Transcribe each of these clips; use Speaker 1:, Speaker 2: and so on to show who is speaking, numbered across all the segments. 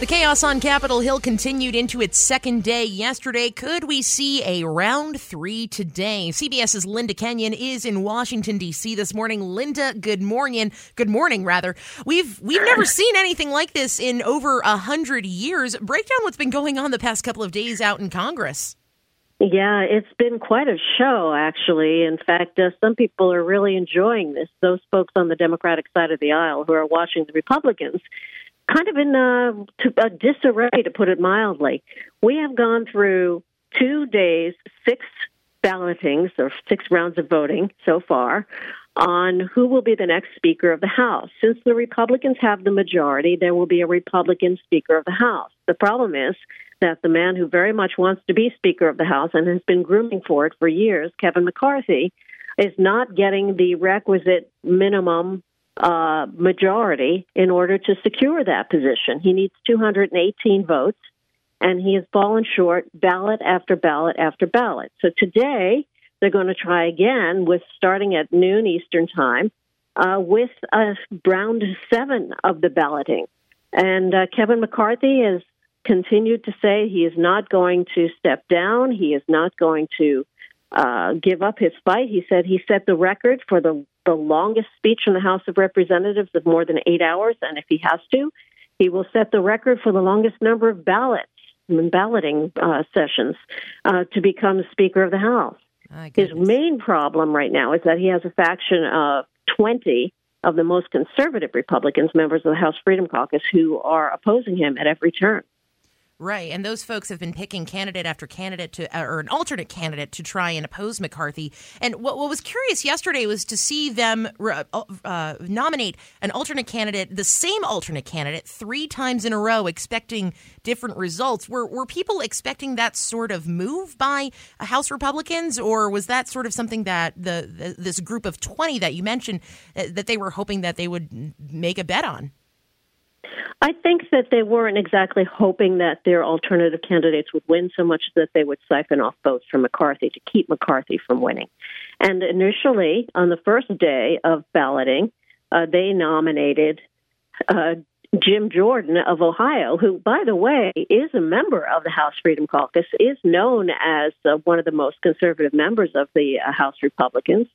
Speaker 1: The chaos on Capitol Hill continued into its second day yesterday. Could we see a round three today? CBS's Linda Kenyon is in Washington D.C. this morning. Linda, good morning. Good morning, rather. We've we've never seen anything like this in over a hundred years. Break down what's been going on the past couple of days out in Congress.
Speaker 2: Yeah, it's been quite a show, actually. In fact, uh, some people are really enjoying this. Those folks on the Democratic side of the aisle who are watching the Republicans kind of in a, a disarray, to put it mildly. We have gone through two days, six ballotings or six rounds of voting so far on who will be the next Speaker of the House. Since the Republicans have the majority, there will be a Republican Speaker of the House. The problem is that the man who very much wants to be Speaker of the House and has been grooming for it for years, Kevin McCarthy, is not getting the requisite minimum uh, majority in order to secure that position. He needs 218 votes, and he has fallen short ballot after ballot after ballot. So today, they're going to try again with starting at noon Eastern Time uh, with a round seven of the balloting. And uh, Kevin McCarthy has continued to say he is not going to step down. He is not going to uh, give up his fight. He said he set the record for the, the longest speech in the House of Representatives of more than eight hours, and if he has to, he will set the record for the longest number of ballots and balloting uh, sessions uh, to become Speaker of the House. His main problem right now is that he has a faction of 20 of the most conservative Republicans, members of the House Freedom Caucus, who are opposing him at every turn.
Speaker 1: Right, and those folks have been picking candidate after candidate to, uh, or an alternate candidate to try and oppose McCarthy. And what, what was curious yesterday was to see them uh, uh, nominate an alternate candidate, the same alternate candidate, three times in a row, expecting different results. Were were people expecting that sort of move by House Republicans, or was that sort of something that the, the this group of twenty that you mentioned uh, that they were hoping that they would make a bet on?
Speaker 2: I think that they weren't exactly hoping that their alternative candidates would win so much that they would siphon off votes from McCarthy to keep McCarthy from winning. And initially, on the first day of balloting, uh, they nominated uh, Jim Jordan of Ohio, who, by the way, is a member of the House Freedom Caucus, is known as uh, one of the most conservative members of the uh, House Republicans.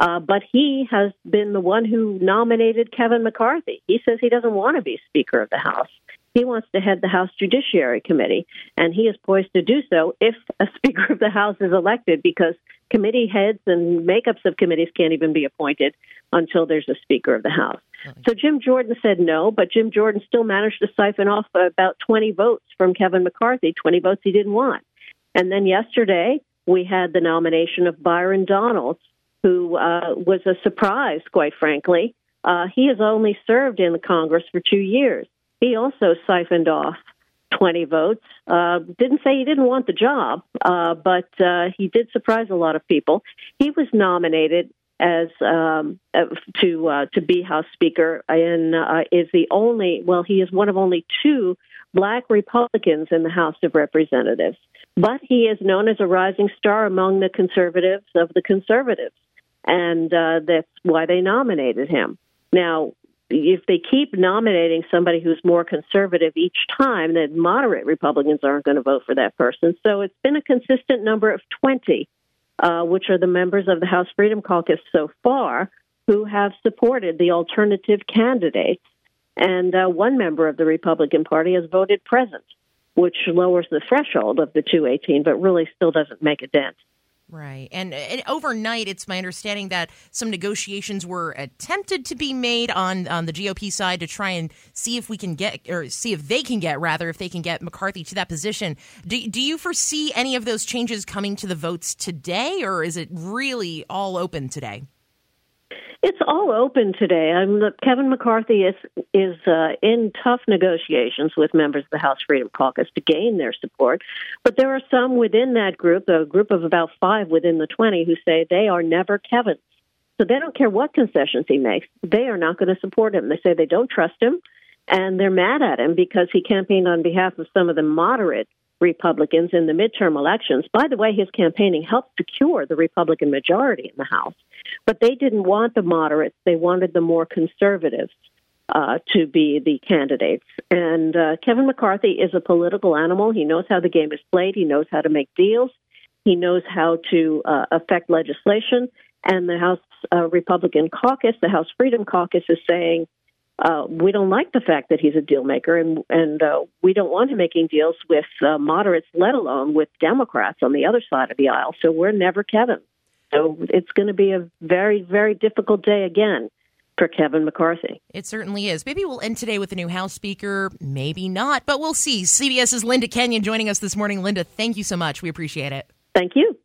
Speaker 2: Uh, but he has been the one who nominated Kevin McCarthy. He says he doesn't want to be Speaker of the House. He wants to head the House Judiciary Committee, and he is poised to do so if a Speaker of the House is elected, because committee heads and makeups of committees can't even be appointed until there's a Speaker of the House. So Jim Jordan said no, but Jim Jordan still managed to siphon off about 20 votes from Kevin McCarthy, 20 votes he didn't want. And then yesterday, we had the nomination of Byron Donalds who uh, was a surprise, quite frankly. Uh, he has only served in the Congress for two years. He also siphoned off 20 votes. Uh, didn't say he didn't want the job, uh, but uh, he did surprise a lot of people. He was nominated as um, uh, to uh, to be House Speaker and uh, is the only well he is one of only two black Republicans in the House of Representatives. But he is known as a rising star among the conservatives of the conservatives and uh, that's why they nominated him. Now, if they keep nominating somebody who's more conservative each time, then moderate Republicans aren't going to vote for that person. So it's been a consistent number of 20, uh, which are the members of the House Freedom Caucus so far, who have supported the alternative candidates. And uh, one member of the Republican Party has voted present, which lowers the threshold of the 218, but really still doesn't make a dent.
Speaker 1: Right. And, and, overnight, it's my understanding that some negotiations were attempted to be made on, on the GOP side to try and see if we can get, or see if they can get, rather, if they can get McCarthy to that position. Do, do you foresee any of those changes coming to the votes today, or is it really all open today?
Speaker 2: It's all open today. I'm, look, Kevin McCarthy is is uh, in tough negotiations with members of the House Freedom Caucus to gain their support, but there are some within that group, a group of about five within the twenty, who say they are never Kevin's. So they don't care what concessions he makes; they are not going to support him. They say they don't trust him, and they're mad at him because he campaigned on behalf of some of the moderate Republicans in the midterm elections. By the way, his campaigning helped secure the Republican majority in the House, but they didn't want the moderates, they wanted the more conservatives. uh, to be the candidates. And uh, Kevin McCarthy is a political animal. He knows how the game is played. He knows how to make deals. He knows how to uh, affect legislation. And the House uh, Republican caucus, the House Freedom Caucus, is saying uh, we don't like the fact that he's a deal maker, and and uh, we don't want him making deals with uh, moderates, let alone with Democrats on the other side of the aisle. So we're never Kevin. So it's going to be a very, very difficult day again for Kevin McCarthy.
Speaker 1: It certainly is. Maybe we'll end today with a new House Speaker. Maybe not, but we'll see. CBS's Linda Kenyon joining us this morning. Linda, thank you so much. We appreciate it.
Speaker 2: Thank you.